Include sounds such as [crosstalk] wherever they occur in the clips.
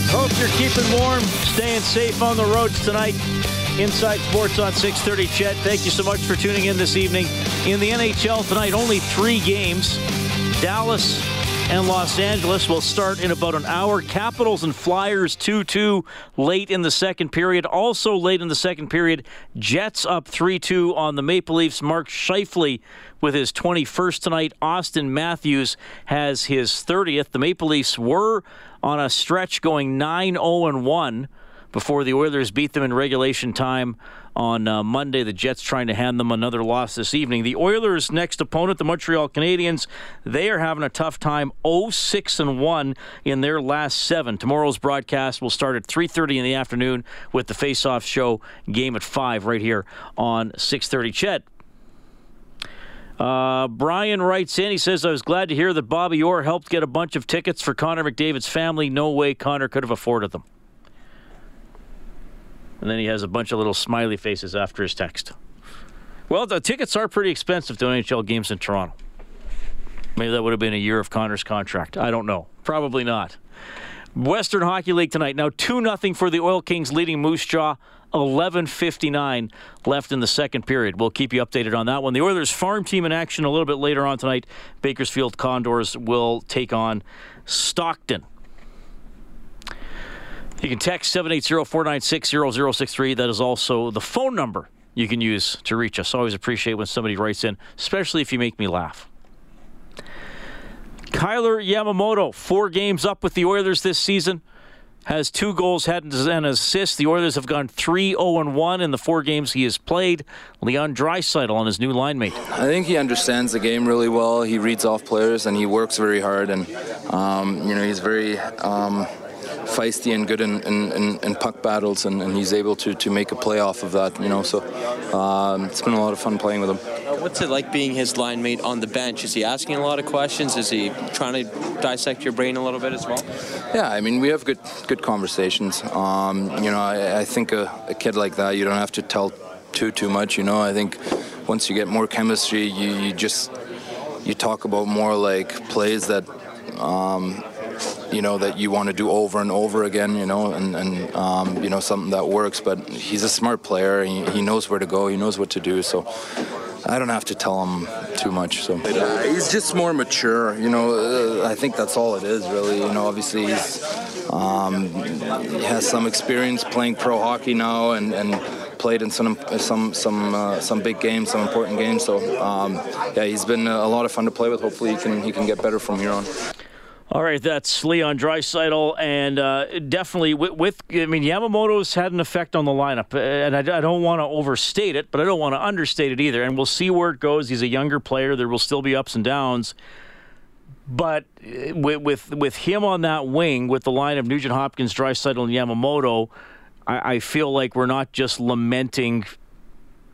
Right, hope you're keeping warm, staying safe on the roads tonight. Inside Sports on 6:30. CHED, thank you so much for tuning in this evening. In the NHL tonight, only three games. Dallas and Los Angeles will start in about an hour. Capitals and Flyers 2-2 late in the second period. Also late in the second period, Jets up 3-2 on the Maple Leafs. Mark Scheifele with his 21st tonight. Auston Matthews has his 30th. The Maple Leafs were on a stretch going 9-0-1 before the Oilers beat them in regulation time on uh, Monday. The Jets trying to hand them another loss this evening. The Oilers' next opponent, the Montreal Canadiens, they are having a tough time. 0-6 and 1 in their last seven. Tomorrow's broadcast will start at 3:30 in the afternoon with the face-off show game at 5 right here on 6:30. CHED. Uh, Brian writes in. He says, "I was glad to hear that Bobby Orr helped get a bunch of tickets for Connor McDavid's family. No way Connor could have afforded them." And then he has a bunch of little smiley faces after his text. Well, the tickets are pretty expensive to NHL games in Toronto. Maybe that would have been a year of Connor's contract. I don't know. Probably not. Western Hockey League tonight. Now 2 0 for the Oil Kings leading Moose Jaw. 11.59 left in the second period. We'll keep you updated on that one. The Oilers farm team in action a little bit later on tonight. Bakersfield Condors will take on Stockton. You can text 780-496-0063. That is also the phone number you can use to reach us. Always appreciate when somebody writes in, especially if you make me laugh. Kailer Yamamoto, four games up with the Oilers this season, has two goals, had an assist. The Oilers have gone 3-0-1 in the four games he has played. Leon Draisaitl on his new line mate. I think he understands the game really well. He reads off players and he works very hard. And um, you know he's very um, feisty and good in, in, in, in puck battles, and, and, he's able to, to make a play off of that. You know, so um, it's been a lot of fun playing with him. What's it like being his line mate on the bench? Is he asking a lot of questions? Is he trying to dissect your brain a little bit as well? Yeah, I mean we have good good conversations. Um, you know, I, I think a, a, kid like that you don't have to tell too too much. You know, I think once you get more chemistry, you, you just you talk about more like plays that. Um, you know that you want to do over and over again you know and, and um, you know something that works but he's a smart player he, he knows where to go he knows what to do so I don't have to tell him too much. So he's just more mature. You know, uh, I think that's all it is, really. You know, obviously he's um, he has some experience playing pro hockey now, and, and played in some some some uh, some big games, some important games. So um, yeah, he's been a lot of fun to play with. Hopefully, he can he can get better from here on. All right, that's Leon Draisaitl, and uh, definitely with, with, I mean, Yamamoto's had an effect on the lineup, uh, and I, I don't want to overstate it, but I don't want to understate it either. And we'll see where it goes. He's a younger player; there will still be ups and downs. But uh, with with, with him on that wing, with the line of Nugent Hopkins, Draisaitl, and Yamamoto, I, I feel like we're not just lamenting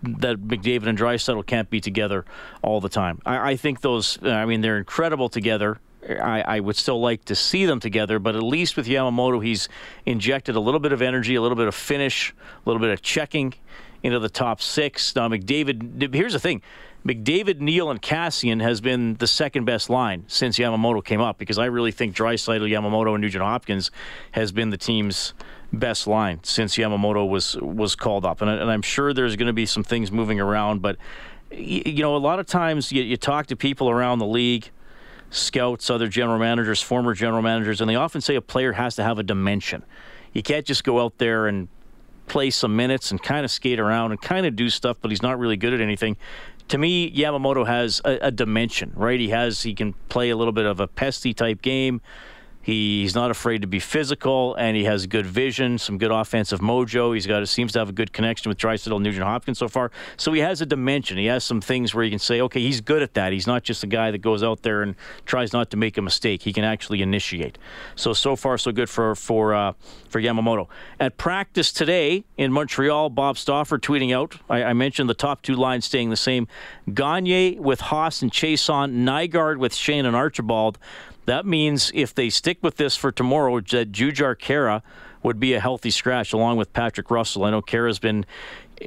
that McDavid and Draisaitl can't be together all the time. I, I think those, uh, I mean, they're incredible together. I, I, would still like to see them together, but at least with Yamamoto, he's injected a little bit of energy, a little bit of finish, a little bit of checking into the top six. Now, McDavid, here's the thing McDavid, Neal, and Kassian has been the second best line since Yamamoto came up because I really think Draisaitl, Yamamoto, and Nugent Hopkins has been the team's best line since Yamamoto was was called up. And, and I'm sure there's going to be some things moving around, but you know, a lot of times you, you talk to people around the league scouts, other general managers, former general managers, and they often say a player has to have a dimension. You can't just go out there and play some minutes and kind of skate around and kind of do stuff, but he's not really good at anything. To me, Yamamoto has a, a dimension, right? He has he can play a little bit of a pesty type game. He's not afraid to be physical, and he has good vision, some good offensive mojo. He's got seems to have a good connection with Draisaitl Nugent Hopkins so far. So he has a dimension. He has some things where you can say, okay, he's good at that. He's not just a guy that goes out there and tries not to make a mistake. He can actually initiate. So so far so good for for uh, for Yamamoto. At practice today in Montreal, Bob Stauffer tweeting out. I, I mentioned the top two lines staying the same. Gagne with Haas and Chiasson, Nygard with Sheahan and Archibald. That means if they stick with this for tomorrow, that Jujhar Khaira would be a healthy scratch along with Patrick Russell. I know Khaira's been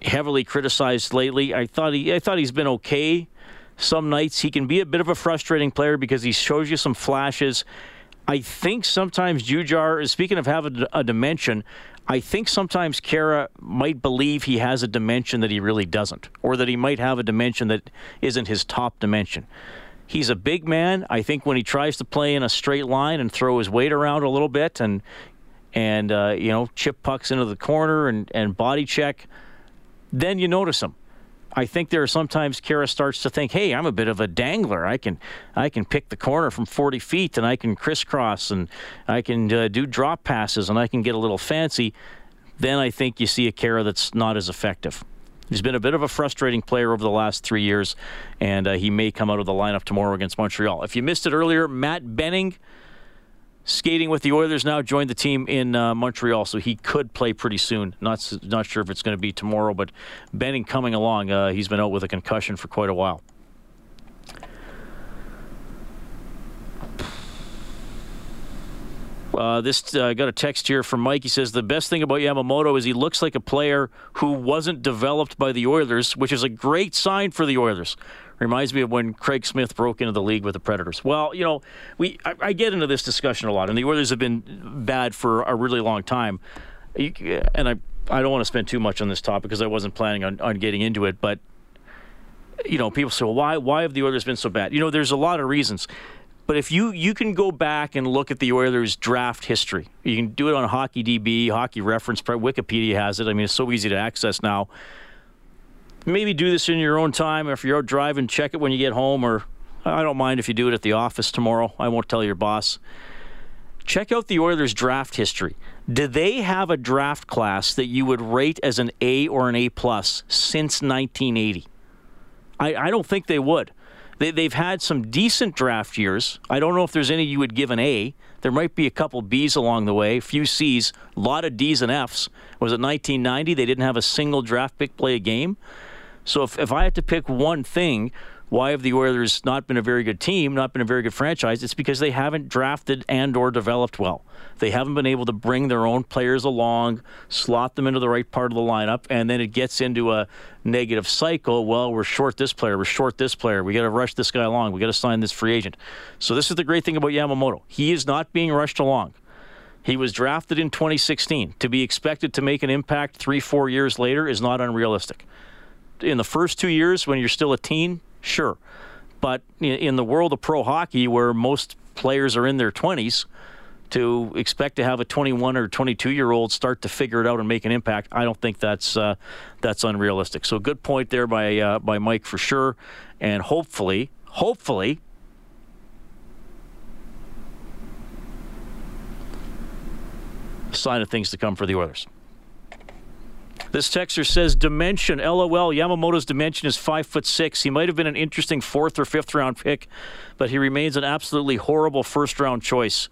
heavily criticized lately. I thought he I thought he's been okay. Some nights he can be a bit of a frustrating player because he shows you some flashes. I think sometimes Jujhar is speaking of having a dimension. I think sometimes Khaira might believe he has a dimension that he really doesn't, or that he might have a dimension that isn't his top dimension. He's a big man. I think when he tries to play in a straight line and throw his weight around a little bit and and uh, you know chip pucks into the corner and, and body check, then you notice him. I think there are sometimes Khaira starts to think, "Hey, I'm a bit of a dangler. I can, I can pick the corner from 40 feet, and I can crisscross, and I can uh, do drop passes, and I can get a little fancy." Then I think you see a Khaira that's not as effective. He's been a bit of a frustrating player over the last three years, and uh, he may come out of the lineup tomorrow against Montreal. If you missed it earlier, Matt Benning, skating with the Oilers now, joined the team in uh, Montreal, so he could play pretty soon. Not not sure if it's going to be tomorrow, but Benning coming along. Uh, he's been out with a concussion for quite a while. Uh, this uh, got a text here from Mike. He says the best thing about Yamamoto is he looks like a player who wasn't developed by the Oilers, which is a great sign for the Oilers. Reminds me of when Craig Smith broke into the league with the Predators. Well, you know, we I, I get into this discussion a lot, and the Oilers have been bad for a really long time. And I I don't want to spend too much on this topic because I wasn't planning on, on getting into it, but you know, people say, well, why why have the Oilers been so bad? You know, there's a lot of reasons. But if you you can go back and look at the Oilers draft history, you can do it on Hockey DB, Hockey Reference, Wikipedia has it. I mean, it's so easy to access now. Maybe do this in your own time. Or if you're out driving, check it when you get home, or I don't mind if you do it at the office tomorrow. I won't tell your boss. Check out the Oilers draft history. Do they have a draft class that you would rate as an A or an A plus since 1980? I, I don't think they would. They, have had some decent draft years. I don't know if there's any you would give an A. There might be a couple Bs along the way, a few Cs, a lot of Ds and Fs. Was it 1990? They didn't have a single draft pick play a game. So if, if I had to pick one thing why have the Oilers not been a very good team, not been a very good franchise? It's because they haven't drafted and or developed well. They haven't been able to bring their own players along, slot them into the right part of the lineup, and then it gets into a negative cycle. Well, we're short this player, we're short this player. We got to rush this guy along. We got to sign this free agent. So this is the great thing about Yamamoto. He is not being rushed along. He was drafted in 2016. To be expected to make an impact three, four years later is not unrealistic. In the first two years, when you're still a teen, Sure. But in the world of pro hockey, where most players are in their 20s, to expect to have a 21 or 22 year old start to figure it out and make an impact, I don't think that's uh, that's unrealistic. So good point there by uh, by Mike for sure, and hopefully, hopefully. Sign of things to come for the Oilers. This texter says dimension. LOL. Yamamoto's dimension is five foot six. He might have been an interesting fourth or fifth round pick, but he remains an absolutely horrible first round choice.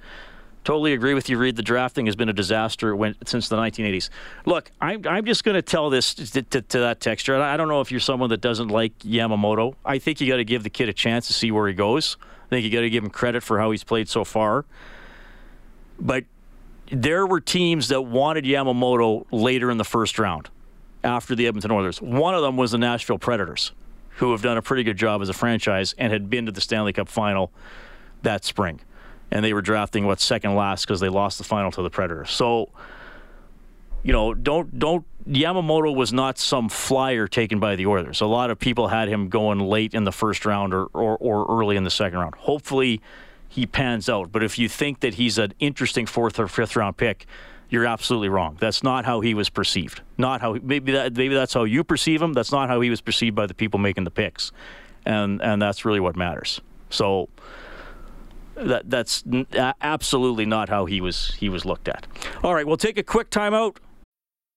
Totally agree with you, Reid. The drafting has been a disaster since the 1980s. Look, I'm, I'm just going to tell this to, to, to, that texture. I don't know if you're someone that doesn't like Yamamoto. I think you got to give the kid a chance to see where he goes. I think you got to give him credit for how he's played so far. There were teams that wanted Yamamoto later in the first round after the Edmonton Oilers. One of them was the Nashville Predators, who have done a pretty good job as a franchise and had been to the Stanley Cup final that spring. And they were drafting what second last because they lost the final to the Predators. So, you know, don't don't Yamamoto was not some flyer taken by the Oilers. A lot of people had him going late in the first round or, or, or early in the second round. Hopefully he pans out. But if you think that he's an interesting fourth or fifth round pick, you're absolutely wrong. That's not how he was perceived. Not how maybe that maybe that's how you perceive him. That's not how he was perceived by the people making the picks, and and that's really what matters. So that that's absolutely not how he was he was looked at. All right, we'll take a quick timeout.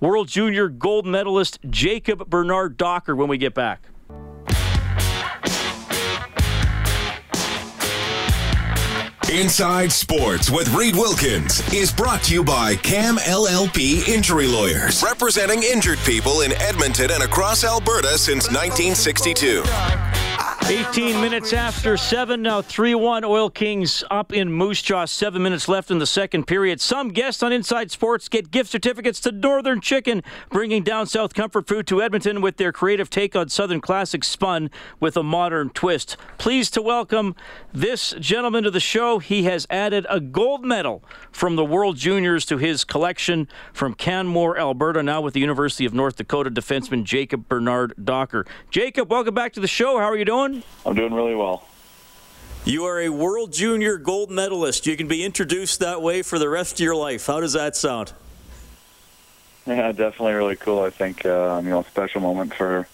World Junior gold medalist Jacob Bernard-Docker when we get back. Inside Sports with Reid Wilkins is brought to you by CAM LLP Injury Lawyers, representing injured people in Edmonton and across Alberta since 1962. 18 minutes after 7, now 3 1. Oil Kings up in Moose Jaw. Seven minutes left in the second period. Some guests on Inside Sports get gift certificates to Northern Chicken, bringing down South Comfort Food to Edmonton with their creative take on Southern Classic spun with a modern twist. Pleased to welcome this gentleman to the show. He has added a gold medal from the World Juniors to his collection from Canmore, Alberta, now with the University of North Dakota defenseman Jacob Bernard-Docker. Jacob, welcome back to the show. How are you doing? I'm doing really well. You are a World Junior gold medalist. You can be introduced that way for the rest of your life. How does that sound? Yeah, definitely really cool. I think uh, you know, special moment for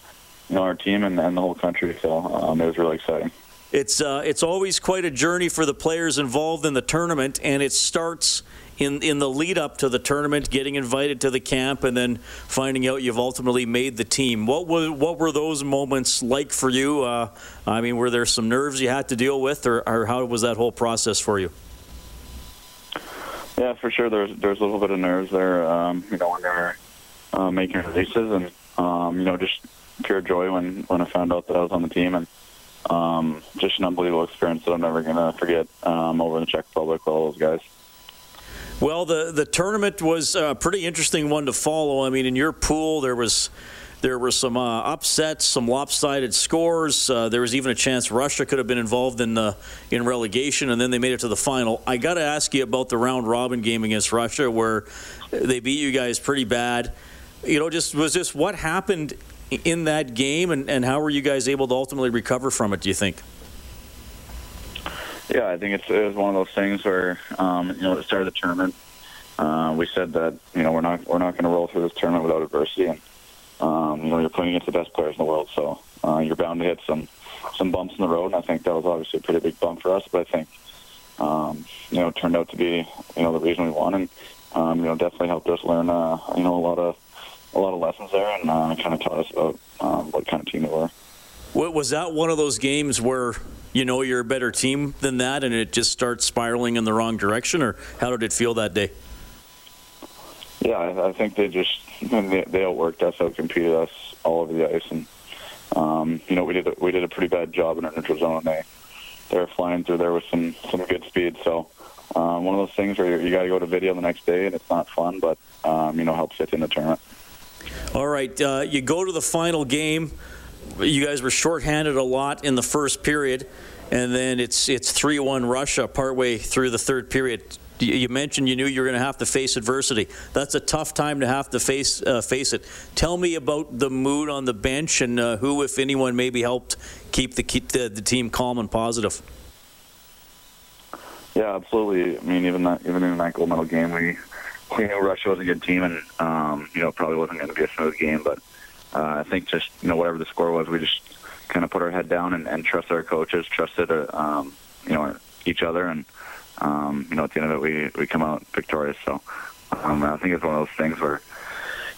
you know our team and, and the whole country. So um, it was really exciting. It's uh, it's always quite a journey for the players involved in the tournament, and it starts in in the lead up to the tournament, getting invited to the camp, and then finding out you've ultimately made the team. What were what were those moments like for you? Uh, I mean, were there some nerves you had to deal with, or, or how was that whole process for you? Yeah, for sure. There's there's a little bit of nerves there. Um, you know, when they were uh, making releases, and um, you know, just pure joy when when I found out that I was on the team, and um, just an unbelievable experience that I'm never gonna forget um, over in the Czech Republic with all those guys. Well, the the tournament was a pretty interesting one to follow. I mean, in your pool, there was there were some uh, upsets, some lopsided scores. Uh, there was even a chance Russia could have been involved in the in relegation, and then they made it to the final. I got to ask you about the round robin game against Russia, where they beat you guys pretty bad. You know, just was just what happened in that game, and, and how were you guys able to ultimately recover from it? Do you think? Yeah, I think it's it was one of those things where um, you know at the start of the tournament, uh, we said that you know we're not we're not going to roll through this tournament without adversity, and um, you know you're playing against the best players in the world, so uh, you're bound to hit some some bumps in the road, and I think that was obviously a pretty big bump for us, but I think um, you know it turned out to be you know the reason we won, and um, you know definitely helped us learn uh, you know a lot of a lot of lessons there, and uh, kind of taught us about um, what kind of team we were. What, Was that one of those games where you know you're a better team than that, and it just starts spiraling in the wrong direction, or how did it feel that day? Yeah, I, I think they just they, they outworked us, outcompeted us all over the ice, and um, you know we did a, we did a pretty bad job in our neutral zone. They they were flying through there with some some good speed. So um, one of those things where you got to go to video the next day, and it's not fun, but um, you know helps get in the tournament. All right, uh, you go to the final game. You guys were shorthanded a lot in the first period, and then it's it's three one Russia partway through the third period. You mentioned you knew you were going to have to face adversity. That's a tough time to have to face uh, face it. Tell me about the mood on the bench and uh, who, if anyone, maybe helped keep the keep the, the team calm and positive. Yeah, absolutely. I mean, even that even in that gold medal game, we we knew Russia was a good team, and um, you know probably wasn't going to be a smooth game. But I think just you know whatever the score was, we just kind of put our head down and, and trusted our coaches, trusted uh, um, you know each other, and um, you know at the end of it, we we come out victorious. So um, I think it's one of those things where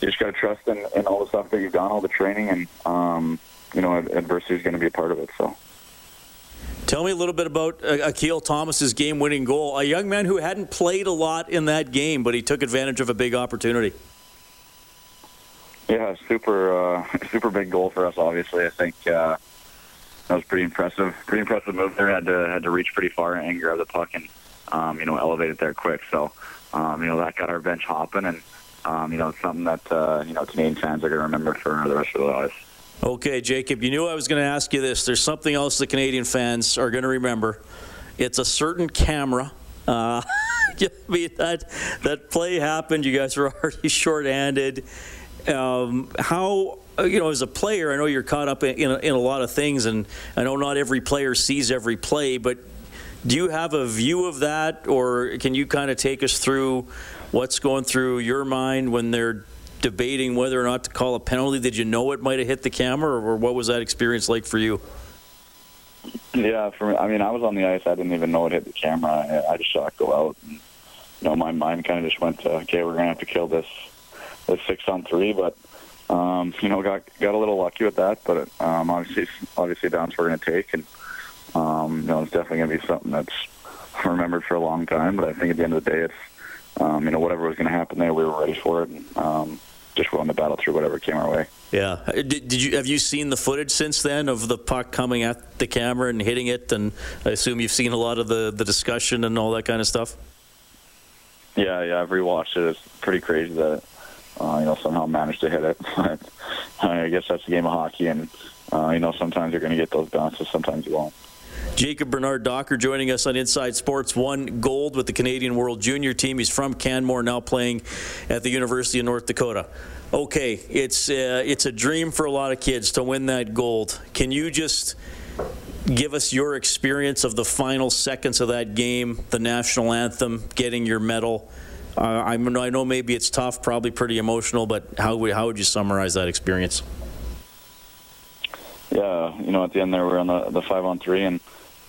you just got to trust in, in all the stuff that you've done, all the training, and um, you know adversity is going to be a part of it. So. Tell me a little bit about uh, Akil Thomas's game-winning goal. A young man who hadn't played a lot in that game, but he took advantage of a big opportunity. Yeah, super, uh, [laughs] super big goal for us. Obviously, I think uh, that was pretty impressive. Pretty impressive move there. Had to had to reach pretty far and grab the puck and um, you know elevate it there quick. So um, you know, that got our bench hopping, and um, you know, it's something that uh, you know Canadian fans are going to remember for the rest of their lives. Okay, Jacob, you knew I was going to ask you this. There's something else the Canadian fans are going to remember. It's a certain camera. Uh, [laughs] I mean, that that play happened. You guys were already [laughs] shorthanded. Um, how you know, as a player, I know you're caught up in, in a, in a lot of things, and I know not every player sees every play, but do you have a view of that, or can you kind of take us through what's going through your mind when they're debating whether or not to call a penalty? Did you know it might have hit the camera, or what was that experience like for you? Yeah, for me, I mean, I was on the ice. I didn't even know it hit the camera. I just saw it go out. And, you know, my mind kind of just went to, okay, we're gonna have to kill this this six on three, but um, you know, got got a little lucky with that. But um, obviously, obviously, downs we're gonna take, and um, you know, it's definitely gonna be something that's remembered for a long time. But I think at the end of the day, it's um, you know, whatever was gonna happen there, we were ready for it. And, um, just willing to battle through whatever came our way. Yeah. Uh, did, did, you have you seen the footage since then of the puck coming at the camera and hitting it? And I assume you've seen a lot of the, the discussion and all that kind of stuff. Yeah, yeah. I've rewatched it. It's pretty crazy that uh, you know somehow managed to hit it. [laughs] But I guess that's the game of hockey, and uh, you know sometimes you're going to get those bounces, sometimes you won't. Jacob Bernard-Docker joining us on Inside Sports. Won gold with the Canadian World Junior team. He's from Canmore, now playing at the University of North Dakota. Okay, it's uh, it's a dream for a lot of kids to win that gold. Can you just give us your experience of the final seconds of that game, the national anthem, getting your medal? Uh, I, I know maybe it's tough, probably pretty emotional, but how would how would you summarize that experience? Yeah, you know, at the end there, we are on the the five on three, and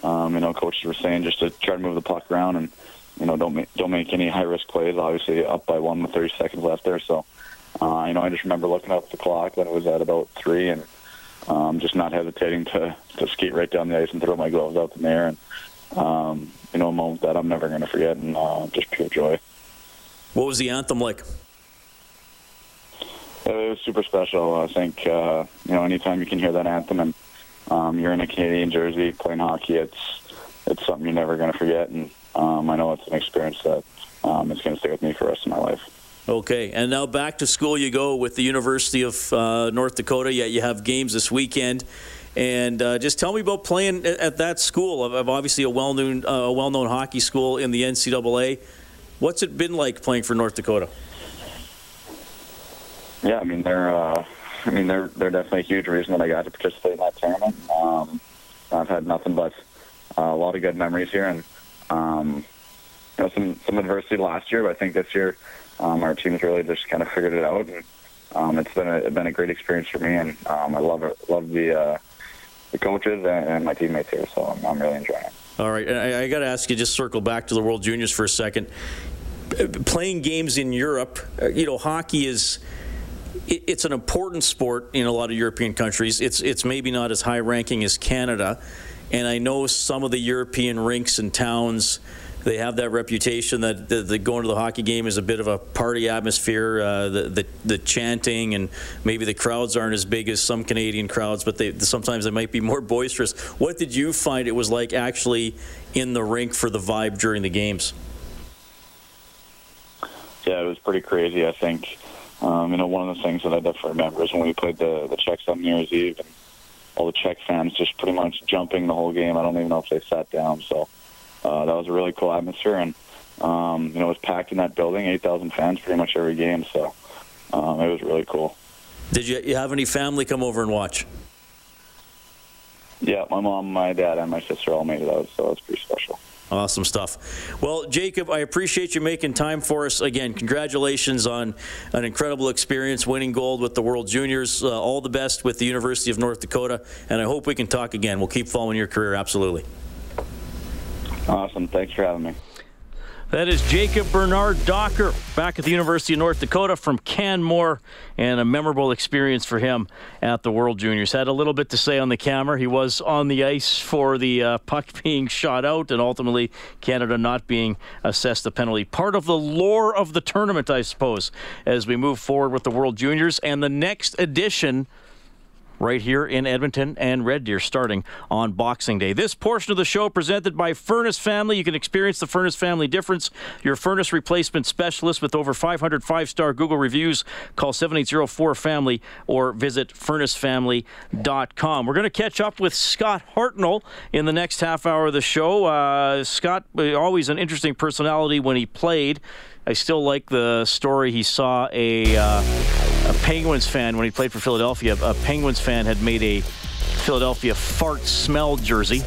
um, you know, coaches were saying just to try to move the puck around and you know don't make don't make any high risk plays. Obviously, up by one with 30 seconds left there, so uh, you know, I just remember looking up the clock when it was at about three, and um, just not hesitating to to skate right down the ice and throw my gloves out in the air, and um, you know, a moment that I'm never going to forget, and uh, just pure joy. What was the anthem like? It was super special. I think uh, you know, anytime you can hear that anthem and um, you're in a Canadian jersey playing hockey, it's it's something you're never going to forget, and um, I know it's an experience that um, is going to stay with me for the rest of my life. Okay, and now back to school you go with the University of uh, North Dakota. Yeah, you have games this weekend, and uh, just tell me about playing at that school. Of obviously a well-known, uh, a well-known hockey school in the NCAA. What's it been like playing for North Dakota? Yeah, I mean they're uh, I mean, they're they're definitely a huge reason that I got to participate in that tournament. Um, I've had nothing but uh, a lot of good memories here, and um, you know, some some adversity last year, but I think this year um, our team's really just kind of figured it out, and um, it's been a it's been a great experience for me, and um, I love it, love the uh, the coaches and, and my teammates here, so I'm, I'm really enjoying it. All right, I, I got to ask you, just circle back to the World Juniors for a second. Playing games in Europe, uh, you know, hockey is it's an important sport in a lot of European countries. It's it's maybe not as high ranking as Canada, and I know some of the European rinks and towns. They have that reputation that the, the going to the hockey game is a bit of a party atmosphere. Uh, the, the, the chanting and maybe the crowds aren't as big as some Canadian crowds, but they sometimes they might be more boisterous. What did you find it was like actually in the rink for the vibe during the games? Yeah, it was pretty crazy. I think um, you know, one of the things that I definitely remember is when we played the the Czechs on New Year's Eve, and all the Czech fans just pretty much jumping the whole game. I don't even know if they sat down. So uh, that was a really cool atmosphere, and um, you know, it was packed in that building, eight thousand fans pretty much every game. So um, it was really cool. Did you, you have any family come over and watch? Yeah, my mom, my dad, and my sister all made it out, so it's pretty special. Awesome stuff. Well, Jacob, I appreciate you making time for us. Again, congratulations on an incredible experience winning gold with the World Juniors. Uh, all the best with the University of North Dakota, and I hope we can talk again. We'll keep following your career, absolutely. Awesome. Thanks for having me. That is Jacob Bernard-Docker back at the University of North Dakota from Canmore, and a memorable experience for him at the World Juniors. Had a little bit to say on the camera. He was on the ice for the uh, puck [laughs] being shot out, and ultimately Canada not being assessed a penalty. Part of the lore of the tournament, I suppose, as we move forward with the World Juniors and the next edition right here in Edmonton and Red Deer starting on Boxing Day. This portion of the show presented by Furnace Family. You can experience the Furnace Family difference. Your furnace replacement specialist with over 500 five-star Google reviews. Call 7804-FAMILY or visit furnacefamily.com. We're going to catch up with Scott Hartnell in the next half hour of the show. Uh, Scott, uh, always an interesting personality when he played. I still like the story he saw a, uh, a Penguins fan when he played for Philadelphia. A Penguins fan had made a Philadelphia fart smell jersey,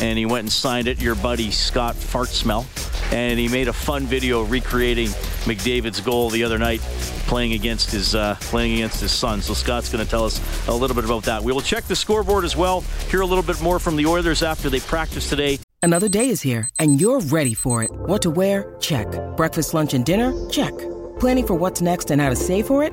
and he went and signed it. Your buddy Scott Fart Smell, and he made a fun video recreating McDavid's goal the other night, playing against his uh, playing against his son. So Scott's going to tell us a little bit about that. We will check the scoreboard as well. Hear a little bit more from the Oilers after they practice today. Another day is here, and you're ready for it. What to wear? Check. Breakfast, lunch, and dinner? Check. Planning for what's next and how to save for it?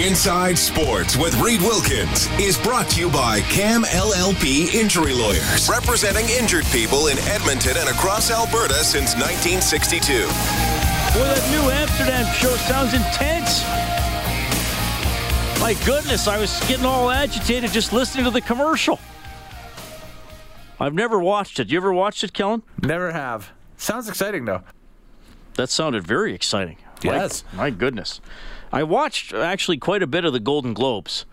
Inside Sports with Reid Wilkins is brought to you by Cam LLP Injury Lawyers, representing injured people in Edmonton and across Alberta since 1962. Boy, that New Amsterdam show sounds intense. My goodness, I was getting all agitated just listening to the commercial. I've never watched it. You ever watched it, Kellen? Never have. Sounds exciting though. That sounded very exciting. My- Yes. My, goodness. I watched actually quite a bit of the Golden Globes,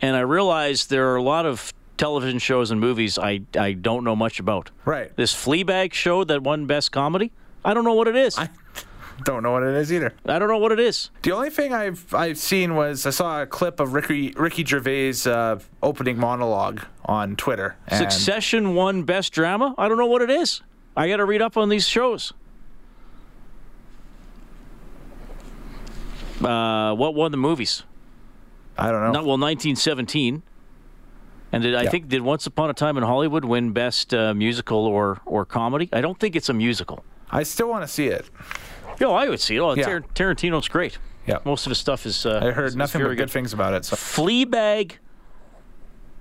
and I realized there are a lot of television shows and movies I, I don't know much about. Right. This Fleabag show that won Best Comedy, I don't know what it is. I, Don't know what it is either. I don't know what it is. The only thing I've I've seen was I saw a clip of Ricky Ricky Gervais' uh, opening monologue on Twitter. Succession won Best Drama. I don't know what it is. I got to read up on these shows. Uh, what won the movies? I don't know. Not well, 1917. And did, I think did Once Upon a Time in Hollywood win Best uh, Musical or or Comedy? I don't think it's a musical. I still want to see it. Yo, I would see it. Oh, Yeah. Tar- Tarantino's great. Yeah. Most of his stuff is. Uh, I heard is nothing but very good things about it. So Fleabag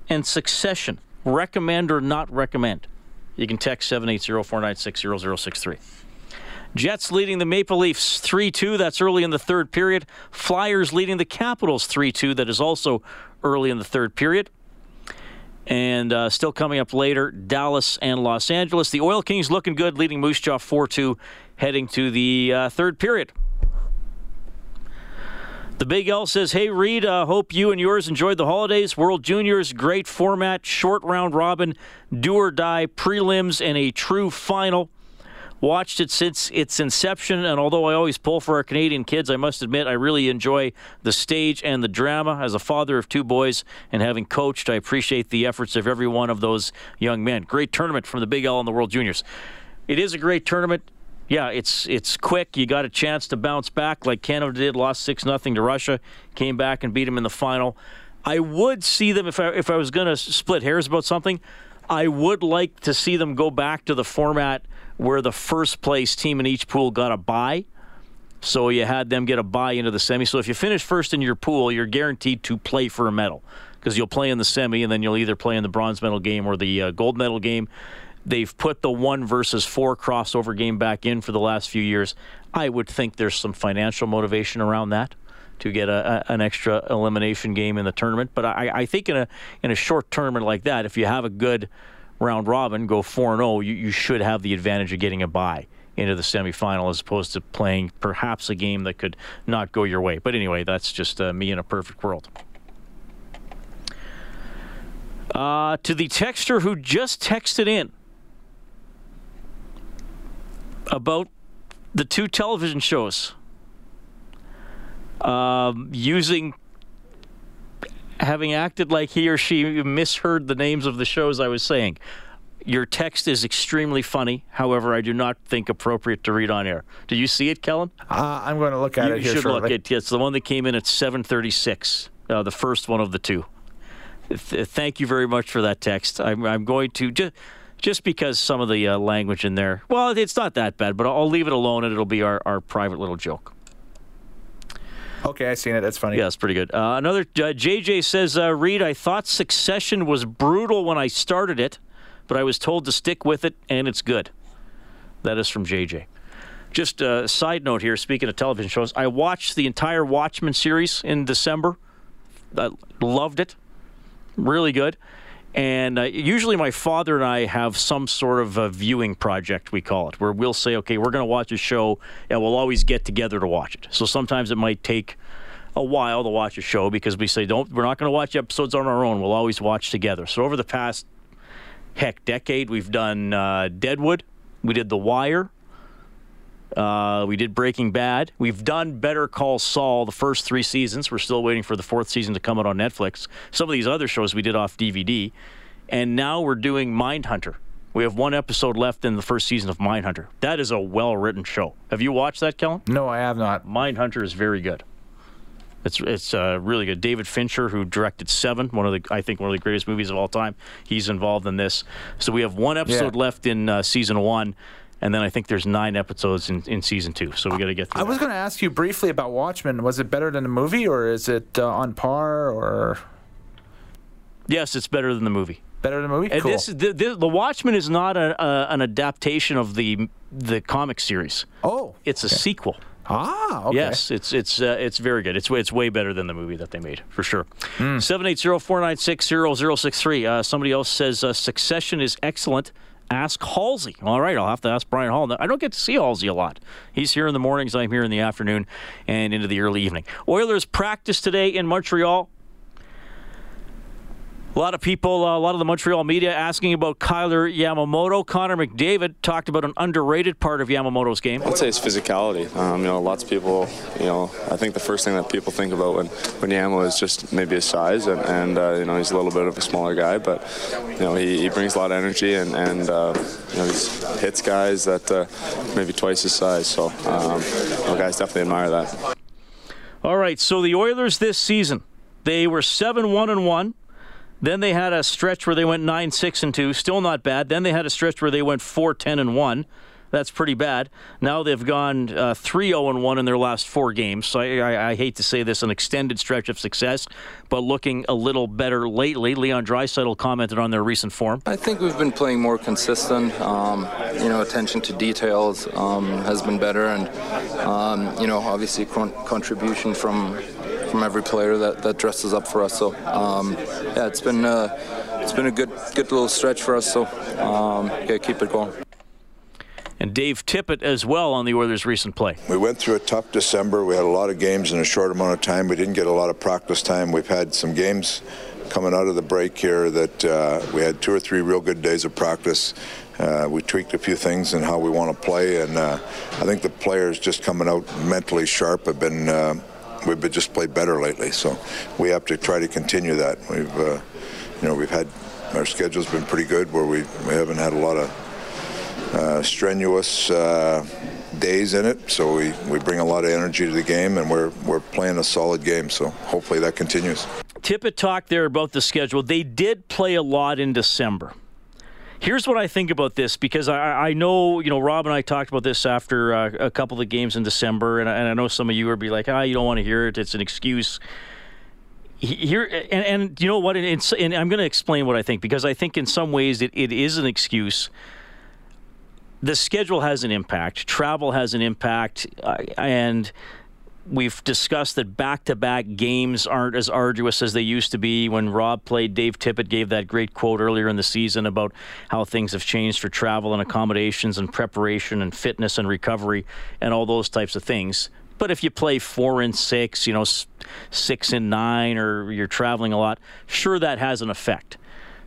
and Succession. Recommend or not recommend? You can text 780-496-0063. Jets leading the Maple Leafs 3-2. That's early in the third period. Flyers leading the Capitals 3-2. That is also early in the third period. And uh, still coming up later, Dallas and Los Angeles. The Oil Kings looking good, leading Moose Jaw 4-2, heading to the uh, third period. The Big L says, Hey, Reid, uh, hope you and yours enjoyed the holidays. World Juniors, great format, short round robin, do or die, prelims, and a true final. Watched it since its inception, and although I always pull for our Canadian kids, I must admit I really enjoy the stage and the drama. As a father of two boys and having coached, I appreciate the efforts of every one of those young men. Great tournament from the Big L and the World Juniors. It is a great tournament. Yeah, it's it's quick. You got a chance to bounce back like Canada did, lost six nothing to Russia, came back and beat them in the final. I would see them if I if I was going to split hairs about something. I would like to see them go back to the format where the first place team in each pool got a bye. So you had them get a bye into the semi. So if you finish first in your pool, you're guaranteed to play for a medal because you'll play in the semi and then you'll either play in the bronze medal game or the uh, gold medal game. They've put the one versus four crossover game back in for the last few years. I would think there's some financial motivation around that to get a, a, an extra elimination game in the tournament. But I, I think in a in a short tournament like that, if you have a good round robin, go four and zero, you, you should have the advantage of getting a bye into the semifinal as opposed to playing perhaps a game that could not go your way. But anyway, that's just uh, me in a perfect world. Uh, to the texter who just texted in about the two television shows um, using having acted like he or she misheard the names of the shows I was saying. Your text is extremely funny. However, I do not think appropriate to read on air. Do you see it, Kellen? Uh, I'm going to look at you it here should shortly. look at it's the one that came in at 7:36, uh, the first one of the two. Th- thank you very much for that text. I'm, I'm going to just just because some of the uh, language in there. Well, it's not that bad, but I'll leave it alone, and it'll be our, our private little joke. Okay, I seen it. That's funny. Yeah, it's pretty good. Uh, another uh, JJ says, uh, Reid, I thought Succession was brutal when I started it, but I was told to stick with it, and it's good. That is from JJ. Just a side note here, speaking of television shows, I watched the entire Watchmen series in December. I loved it. Really good. And uh, usually, my father and I have some sort of a viewing project, we call it, where we'll say, okay, we're going to watch a show, and we'll always get together to watch it. So sometimes it might take a while to watch a show because we say, don't, we're not going to watch episodes on our own. We'll always watch together. So over the past, heck, decade, we've done uh, Deadwood, we did The Wire, uh, we did Breaking Bad. We've done Better Call Saul the first three seasons. We're still waiting for the fourth season to come out on Netflix. Some of these other shows we did off DVD. And now we're doing Mindhunter. We have one episode left in the first season of Mindhunter. That is a well written show. Have you watched that, Kellen? No, I have not. Mindhunter is very good. It's it's uh, really good. David Fincher, who directed Seven, one of the I think one of the greatest movies of all time, he's involved in this. So we have one episode Yeah. left in uh, season one, and then I think there's nine episodes in, in season two. So we got to get through. I was going to ask you briefly about Watchmen. Was it better than the movie, or is it uh, on par, or Yes, it's better than the movie. better than the movie? And cool. this, the, the, the Watchmen is not a, a, an adaptation of the the comic series. oh, It's a sequel. ah, okay. Yes, it's it's uh, it's very good. It's it's way better than the movie that they made for sure. Hmm. Seven eight zero four nine six zero zero six three. Uh, somebody else says uh, Succession is excellent. Ask Halsey. All right, I'll have to ask Brian Hall. I don't get to see Halsey a lot. He's here in the mornings. I'm here in the afternoon and into the early evening. Oilers practice today in Montreal. A lot of people, uh, a lot of the Montreal media asking about Kailer Yamamoto. Connor McDavid talked about an underrated part of Yamamoto's game. I'd say it's physicality. Um, you know, lots of people, you know, I think the first thing that people think about when, when Yamo is just maybe his size, and, and uh, you know, he's a little bit of a smaller guy, but, you know, he, he brings a lot of energy, and, and uh, you know, he hits guys that uh, maybe twice his size. So, um, you know, guys definitely admire that. All right, so the Oilers this season, they were 7 1 and 1. Then they had a stretch where they went 9 6 and 2, still not bad. Then they had a stretch where they went 4 10 and 1. That's pretty bad. Now they've gone 3 0 and 1 in their last four games. So I, I, I hate to say this, an extended stretch of success, but looking a little better lately. Leon Draisaitl commented on their recent form. I think we've been playing more consistent. Um, you know, attention to details um, has been better, and um, you know, obviously con- contribution from from every player that, that dresses up for us. So um, yeah, it's been uh, it's been a good good little stretch for us. So um, yeah, keep it going. And Dave Tippett as well on the Oilers' recent play. We went through a tough December. We had a lot of games in a short amount of time. We didn't get a lot of practice time. We've had some games coming out of the break here that uh, we had two or three real good days of practice. Uh, we tweaked a few things in how we want to play, and uh, I think the players just coming out mentally sharp have been. We've just played better lately, so we have to try to continue that. We've, uh, you know, we've had our schedule's been pretty good where we, we haven't had a lot of uh, strenuous uh, days in it. So we, we bring a lot of energy to the game, and we're we're playing a solid game. So hopefully that continues. Tippett talked there about the schedule. They did play a lot in December. Here's what I think about this because I, I know, you know, Rob and I talked about this after uh, a couple of games in December, and, I- and I know some of you would be like, ah, you don't want to hear it. It's an excuse. Here and, and you know what? And, and I'm going to explain what I think because I think in some ways it, it is an excuse. The schedule has an impact. Travel has an impact, uh, and we've discussed that back-to-back games aren't as arduous as they used to be when Rob played. Dave Tippett gave that great quote earlier in the season about how things have changed for travel and accommodations and preparation and fitness and recovery and all those types of things. But if you play four and six, you know, six and nine, or you're traveling a lot, sure that has an effect.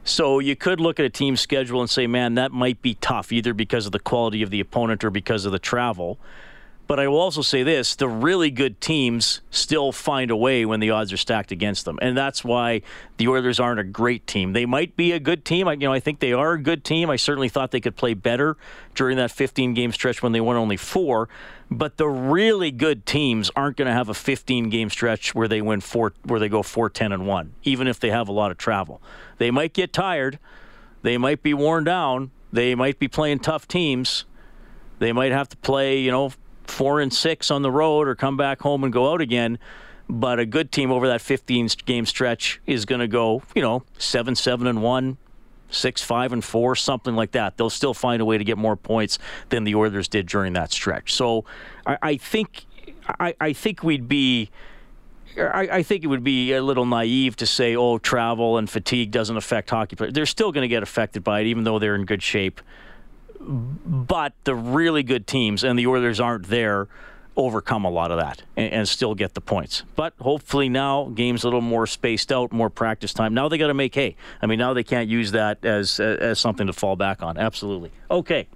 So you could look at a team schedule and say, man, that might be tough, either because of the quality of the opponent or because of the travel. But I will also say this the really good teams still find a way when the odds are stacked against them. And that's why the Oilers aren't a great team. They might be a good team. I, you know, I think they are a good team. I certainly thought they could play better during that 15 game stretch when they won only four. But the really good teams aren't going to have a 15 game stretch where they win four, where they go 4 10 and 1, even if they have a lot of travel. They might get tired. They might be worn down. They might be playing tough teams. They might have to play, you know, four and six on the road or come back home and go out again. But a good team over that 15 game stretch is going to go, you know, seven, seven and one, six, five and four, something like that. They'll still find a way to get more points than the Oilers did during that stretch. So I, I think, I, I think we'd be. I, I, think it would be a little naive to say, oh, travel and fatigue doesn't affect hockey players. They're still going to get affected by it, even though they're in good shape but the really good teams and the Oilers aren't there overcome a lot of that and, and, still get the points. But hopefully now games a little more spaced out, more practice time. Now they got to make hay. I mean, now they can't use that as as something to fall back on. Absolutely. Okay.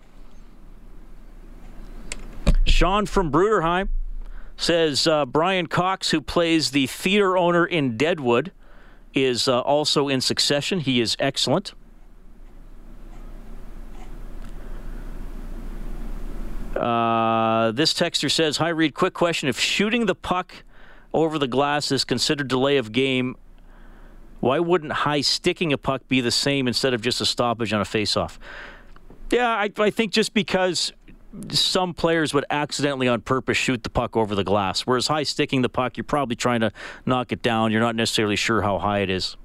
Sean from Bruderheim says uh, Brian Cox, who plays the theater owner in Deadwood, is uh, also in succession. He is excellent. Uh, this texter says, "Hi, Reid. Quick question: If shooting the puck over the glass is considered delay of game, why wouldn't high sticking a puck be the same instead of just a stoppage on a faceoff?" Yeah, I, I think just because some players would accidentally on purpose shoot the puck over the glass, whereas high sticking the puck, you're probably trying to knock it down. You're not necessarily sure how high it is.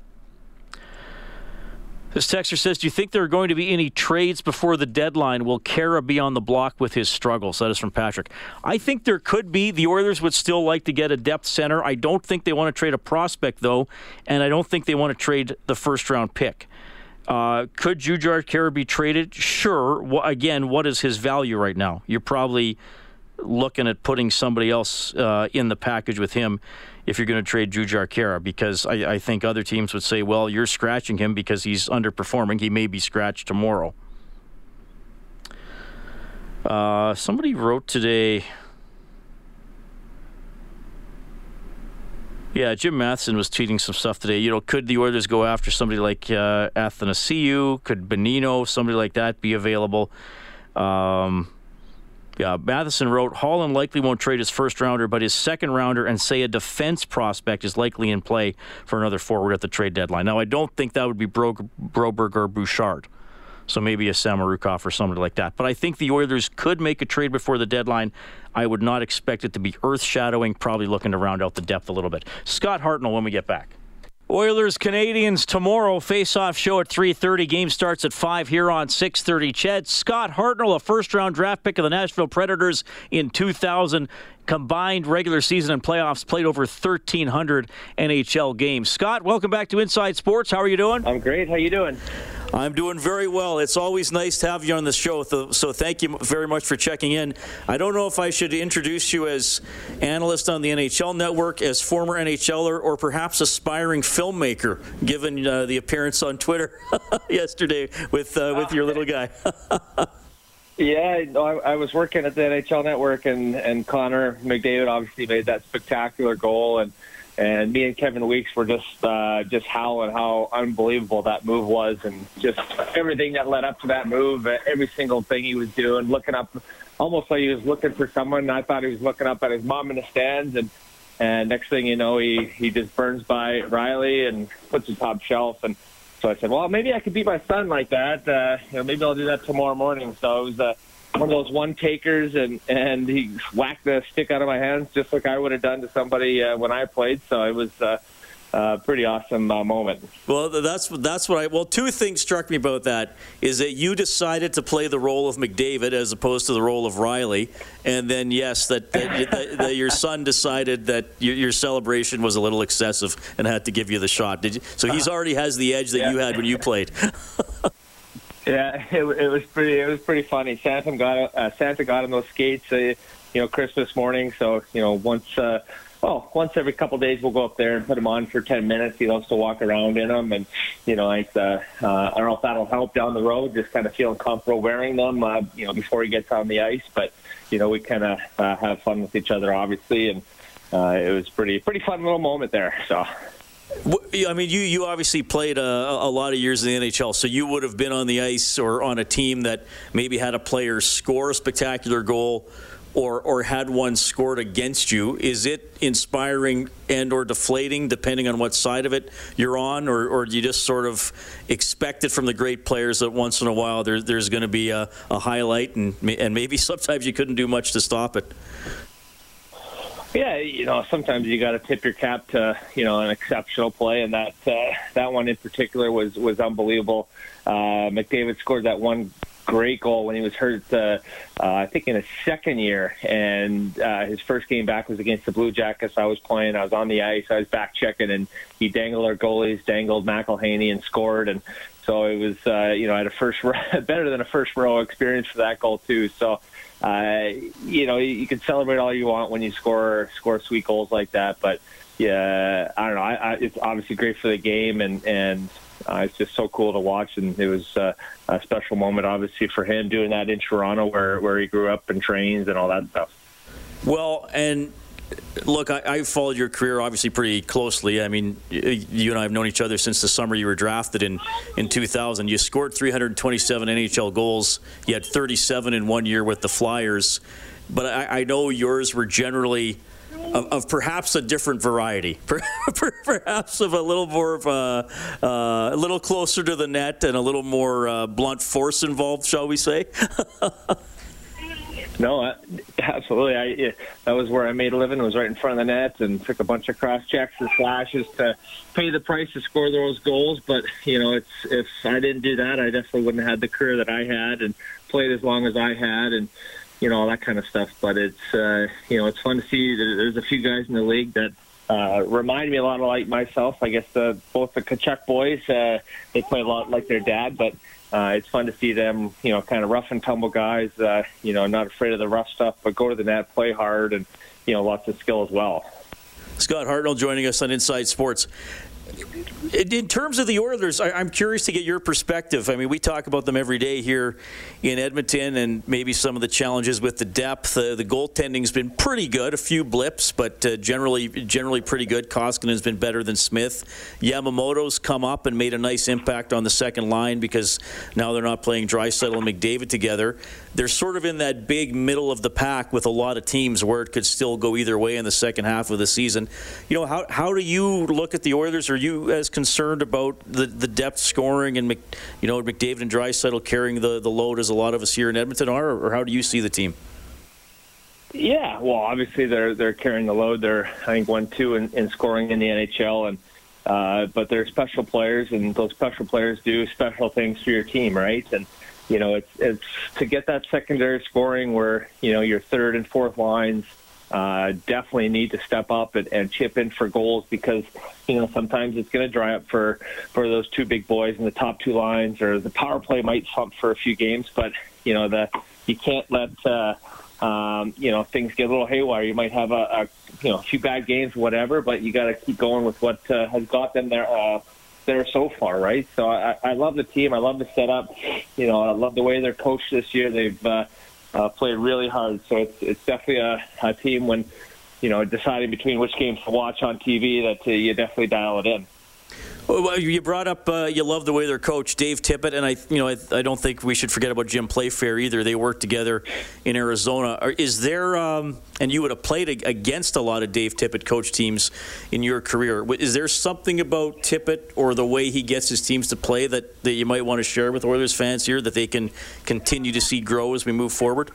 This texter says, Do you think there are going to be any trades before the deadline? Will Khaira be on the block with his struggles? That is from Patrick. I think there could be. The Oilers would still like to get a depth center. I don't think they want to trade a prospect, though, and I don't think they want to trade the first round pick. Uh, could Jujhar Khaira be traded? Sure. Well, again, what is his value right now? You're probably looking at putting somebody else uh, in the package with him if you're going to trade Jujhar Khaira because I, I, think other teams would say, well, you're scratching him because he's underperforming. He may be scratched tomorrow. Uh, somebody wrote today. Yeah, Jim Matheson was tweeting some stuff today. You know, could the Oilers go after somebody like uh, Athanasiou? Could Bonino, somebody like that, be available? Um, uh, Matheson wrote Holland likely won't trade his first rounder, but his second rounder and say a defense prospect is likely in play for another forward at the trade deadline. Now, I don't think that would be Bro- Broberg or Bouchard. So maybe a Samorukov or somebody like that. But I think the Oilers could make a trade before the deadline. I would not expect it to be earth shadowing, probably looking to round out the depth a little bit. Scott Hartnell when we get back. Oilers Canadiens tomorrow face-off show at 3:30 game starts at 5 here on 6:30 CHED Scott Hartnell a first round draft pick of the Nashville Predators in 2000 combined regular season and playoffs played over 1300 NHL games Scott welcome back to Inside Sports how are you doing I'm great how you doing I'm doing very well. It's always nice to have you on the show, so thank you very much for checking in. I don't know if I should introduce you as analyst on the NHL Network, as former NHLer, or perhaps aspiring filmmaker, given uh, the appearance on Twitter [laughs] yesterday with uh, with your little guy. [laughs] Yeah, I, I was working at the NHL Network, and and Connor McDavid obviously made that spectacular goal, and and me and Kevin Weeks were just uh, just howling how unbelievable that move was, and just everything that led up to that move, uh, every single thing he was doing, looking up, almost like he was looking for someone. I thought he was looking up at his mom in the stands, and and next thing you know, he he just burns by Rielly and puts the top shelf, and so I said, well, maybe I could beat my son like that. Uh, you know, maybe I'll do that tomorrow morning. So it was. Uh, one of those one takers, and and he whacked the stick out of my hands just like I would have done to somebody uh, when I played. So it was. Uh, uh, pretty awesome uh, moment. Well, that's that's what I. Well, two things struck me about that is that you decided to play the role of McDavid as opposed to the role of Rielly, and then yes, that that, that, that your son decided that your, your, celebration was a little excessive and had to give you the shot. Did you? So he's already has the edge that yeah. you had when you played. [laughs] Yeah, it, it was pretty. It was pretty funny. Santa got uh, Santa got on those skates, uh, you know, Christmas morning. So you know, once uh, oh, once every couple of days we'll go up there and put him on for 10 minutes. He loves to walk around in them, and you know, I, uh, uh, I don't know if that'll help down the road. Just kind of feeling comfortable wearing them, uh, you know, before he gets on the ice. But you know, we kind of uh, have fun with each other, obviously, and uh, it was pretty pretty fun little moment there. So. I mean, you, you obviously played a, a, lot of years in the NHL, so you would have been on the ice or on a team that maybe had a player score a spectacular goal or, or had one scored against you. Is it inspiring and or deflating, depending on what side of it you're on, or, or do you just sort of expect it from the great players that once in a while there, there's going to be a, a highlight and, and maybe [laughs] sometimes you couldn't do much to stop it? Yeah, you know, sometimes you got to tip your cap to you know an exceptional play, and that uh, that one in particular was was unbelievable. Uh, McDavid scored that one great goal when he was hurt. Uh, uh, I think in his second year, and uh, his first game back was against the Blue Jackets. I was playing. I was on the ice. I was back checking, and he dangled our goalies, dangled McElhinney, and scored. And so it was, uh, you know, I had a first [laughs] better than a first row experience for that goal too. So uh, you know, you, you can celebrate all you want when you score score sweet goals like that, but yeah, I don't know. I, I, it's obviously great for the game, and and uh, it's just so cool to watch. And it was uh, a special moment, obviously, for him doing that in Toronto, where where he grew up and trains and all that stuff. Well, and look, I, I followed your career obviously pretty closely. I mean, you and I have known each other since the summer you were drafted in, in 2000. You scored 327 NHL goals. You had 37 in one year with the Flyers. But I, I know yours were generally of, of, perhaps a different variety, [laughs] perhaps of a little more of a, uh, a little closer to the net and a little more uh, blunt force involved, shall we say? [laughs] No, absolutely. I yeah, that was where I made a living. It was right in front of the net and took a bunch of cross checks and slashes to pay the price to score those goals. But you know, it's if I didn't do that, I definitely wouldn't have had the career that I had and played as long as I had and you know all that kind of stuff. But it's uh, you know it's fun to see. There's a few guys in the league that uh, remind me a lot of like myself. I guess the, both the Tkachuk boys, uh, they play a lot like their dad, but uh, it's fun to see them, you know, kind of rough and tumble guys, uh, you know, not afraid of the rough stuff, but go to the net, play hard, and, you know, lots of skill as well. Scott Hartnell joining us on Inside Sports. In terms of the Oilers, I'm curious to get your perspective. I mean, we talk about them every day here in Edmonton, and maybe some of the challenges with the depth. Uh, the goaltending's been pretty good, a few blips, but uh, generally, generally pretty good. Koskinen has been better than Smith. Yamamoto's come up and made a nice impact on the second line because now they're not playing Draisaitl and McDavid together they're sort of in that big middle of the pack with a lot of teams where it could still go either way in the second half of the season. You know, how, how do you look at the Oilers? Are you as concerned about the, the depth scoring and, Mc, you know, McDavid and Draisaitl carrying the, the load as a lot of us here in Edmonton are, or how do you see the team? Yeah, well, obviously they're they're carrying the load. They're I think one two in, in scoring in the NHL, and uh, but they're special players, and those special players do special things for your team, right? And you know, it's it's to get that secondary scoring where you know your third and fourth lines uh, definitely need to step up and, and chip in for goals because you know sometimes it's going to dry up for for those two big boys in the top two lines, or the power play might slump for a few games, but you know the you can't let. Uh, um, you know, things get a little haywire. You might have a, a you know a few bad games, whatever, but you got to keep going with what uh, has got them there uh, there so far, right? So I, I love the team. I love the setup. You know, I love the way they're coached this year. They've uh, uh, played really hard. So it's it's definitely a, a team when you know deciding between which games to watch on TV that uh, you definitely dial it in. Well, you brought up uh, you love the way their coach Dave Tippett, and I, you know, I, I, don't think we should forget about Jim Playfair either. They worked together in Arizona. Is there, um, and you would have played against a lot of Dave Tippett coach teams in your career. Is there something about Tippett or the way he gets his teams to play that, that you might want to share with Oilers fans here that they can continue to see grow as we move forward?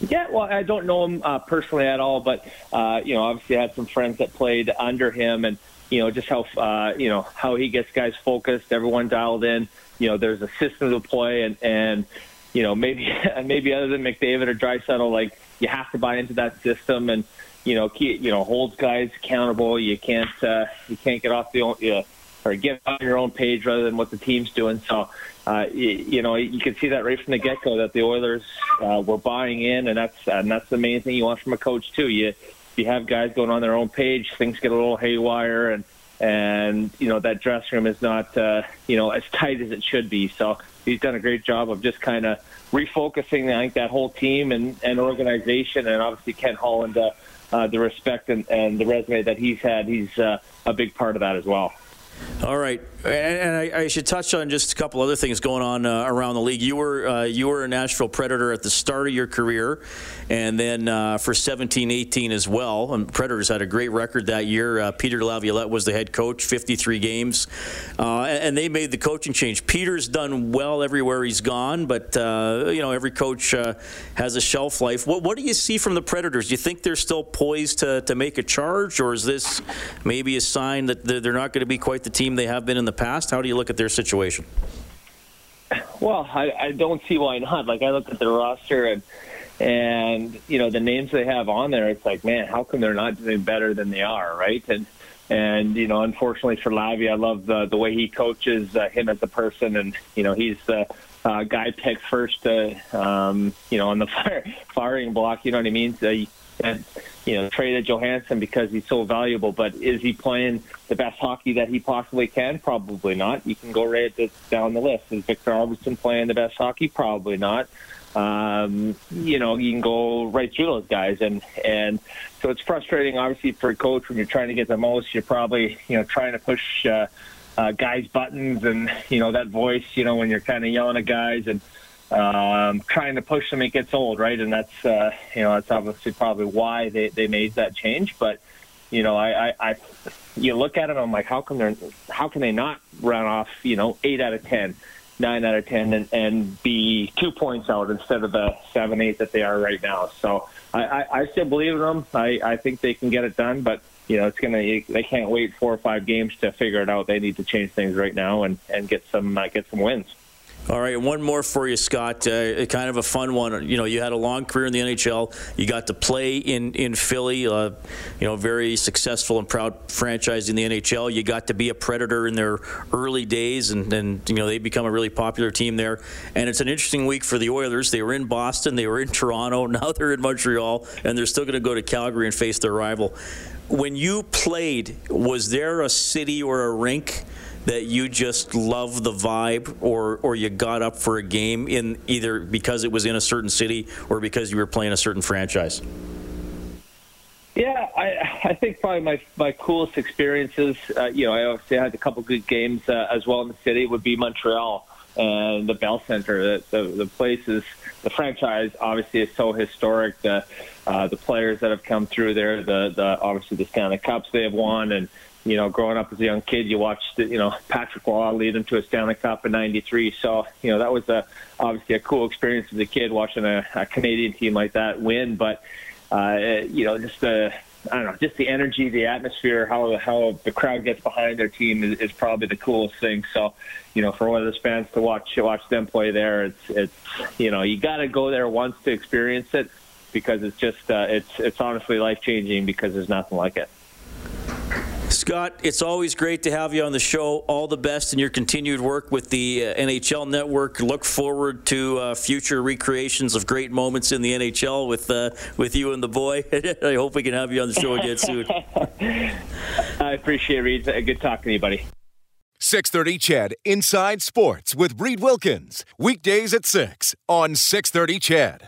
Yeah, well, I don't know him uh, personally at all, but uh, you know, obviously, I had some friends that played under him, and you know, just how uh, you know how he gets guys focused, everyone dialed in. You know, there's a system to play, and and you know maybe [laughs] maybe other than McDavid or Draisaitl, like you have to buy into that system, and you know keep, you know holds guys accountable. You can't uh, you can't get off the uh, or get on your own page rather than what the team's doing. So. Uh, you, you know, you can see that right from the get-go that the Oilers uh, were buying in, and that's and that's the main thing you want from a coach too. You you have guys going on their own page, things get a little haywire, and and you know that dressing room is not uh, you know as tight as it should be. So he's done a great job of just kind of refocusing. I think that whole team and, and organization, and obviously Ken Holland, uh, uh, the respect and, and the resume that he's had, he's uh, a big part of that as well. All right, and I, I, should touch on just a couple other things going on uh, around the league. You were uh, you were a Nashville Predator at the start of your career, and then uh, for 17-18 as well. And Predators had a great record that year. Uh, Peter Laviolette was the head coach, 53 games, uh, and they made the coaching change. Peter's done well everywhere he's gone, but uh, you know every coach has a shelf life. What, what do you see from the Predators? Do you think they're still poised to, to make a charge, or is this maybe a sign that they're not going to be quite the team they have been in the past? How do you look at their situation? Well, I, I don't see why not. Like I look at their roster and and you know the names they have on there. It's like, man, how come they're not doing better than they are, right? And and you know, unfortunately for Lavi, I love the the way he coaches uh, him as a person, and you know, he's the uh, guy picked first, uh, um, you know, on the fire, [laughs] firing block. You know what I mean? So, and you know traded Johansen because he's so valuable. But is he playing the best hockey that he possibly can? Probably not. You can go right down the list. Is Viktor Arvidsson playing the best hockey? Probably not. Um, you know, you can go right through those guys, and and so it's frustrating, obviously, for a coach when you're trying to get the most. You're probably you know trying to push uh, uh, guys' buttons, and you know that voice. You know when you're kind of yelling at guys and um, trying to push them, it gets old, right? And that's uh, you know that's obviously probably why they, they made that change. But you know, I, I, I you look at it, I'm like, how can they how can they not run off you know eight out of ten, nine out of ten, and, and be two points out instead of the seven eight that they are right now? So I, I, I still believe in them. I, I think they can get it done, but you know, it's gonna they can't wait four or five games to figure it out. They need to change things right now and and get some uh, get some wins. All right, one more for you, Scott. Uh, kind of a fun one. You know, you had a long career in the NHL. You got to play in in Philly. Uh, you know, very successful and proud franchise in the NHL. You got to be a Predator in their early days, and and you know they become a really popular team there. And it's an interesting week for the Oilers. They were in Boston, they were in Toronto, [laughs] now they're in Montreal, and they're still going to go to Calgary and face their rival. When you played, was there a city or a rink? That you just love the vibe or or you got up for a game in either because it was in a certain city or because you were playing a certain franchise? Yeah, I, I think probably my my coolest experiences, uh, you know, I obviously had a couple good games uh, as well in the city. Would be Montreal and the Bell Center. The, the the place is the franchise obviously is so historic. The uh, the players that have come through there, the the obviously the Stanley Cups they have won, and you know, growing up as a young kid, you watched, you know, Patrick Roy lead them to a Stanley Cup in '93. So, you know, that was a obviously a cool experience as a kid watching a, a Canadian team like that win. But, uh, you know, just the I don't know, just the energy, the atmosphere, how how the crowd gets behind their team is, is probably the coolest thing. So, you know, for Oilers fans to watch watch them play there, it's it's you know, you got to go there once to experience it because it's just uh, it's it's honestly life changing because there's nothing like it. Scott, it's always great to have you on the show. All the best in your continued work with the uh, NHL Network. Look forward to uh, future recreations of great moments in the NHL with uh, with you and the boy. [laughs] I hope we can have you on the show again soon. [laughs] I appreciate it, Reid. Good talking to you, buddy. 630 CHED Inside Sports with Reid Wilkins. Weekdays at 6 on 630 CHED.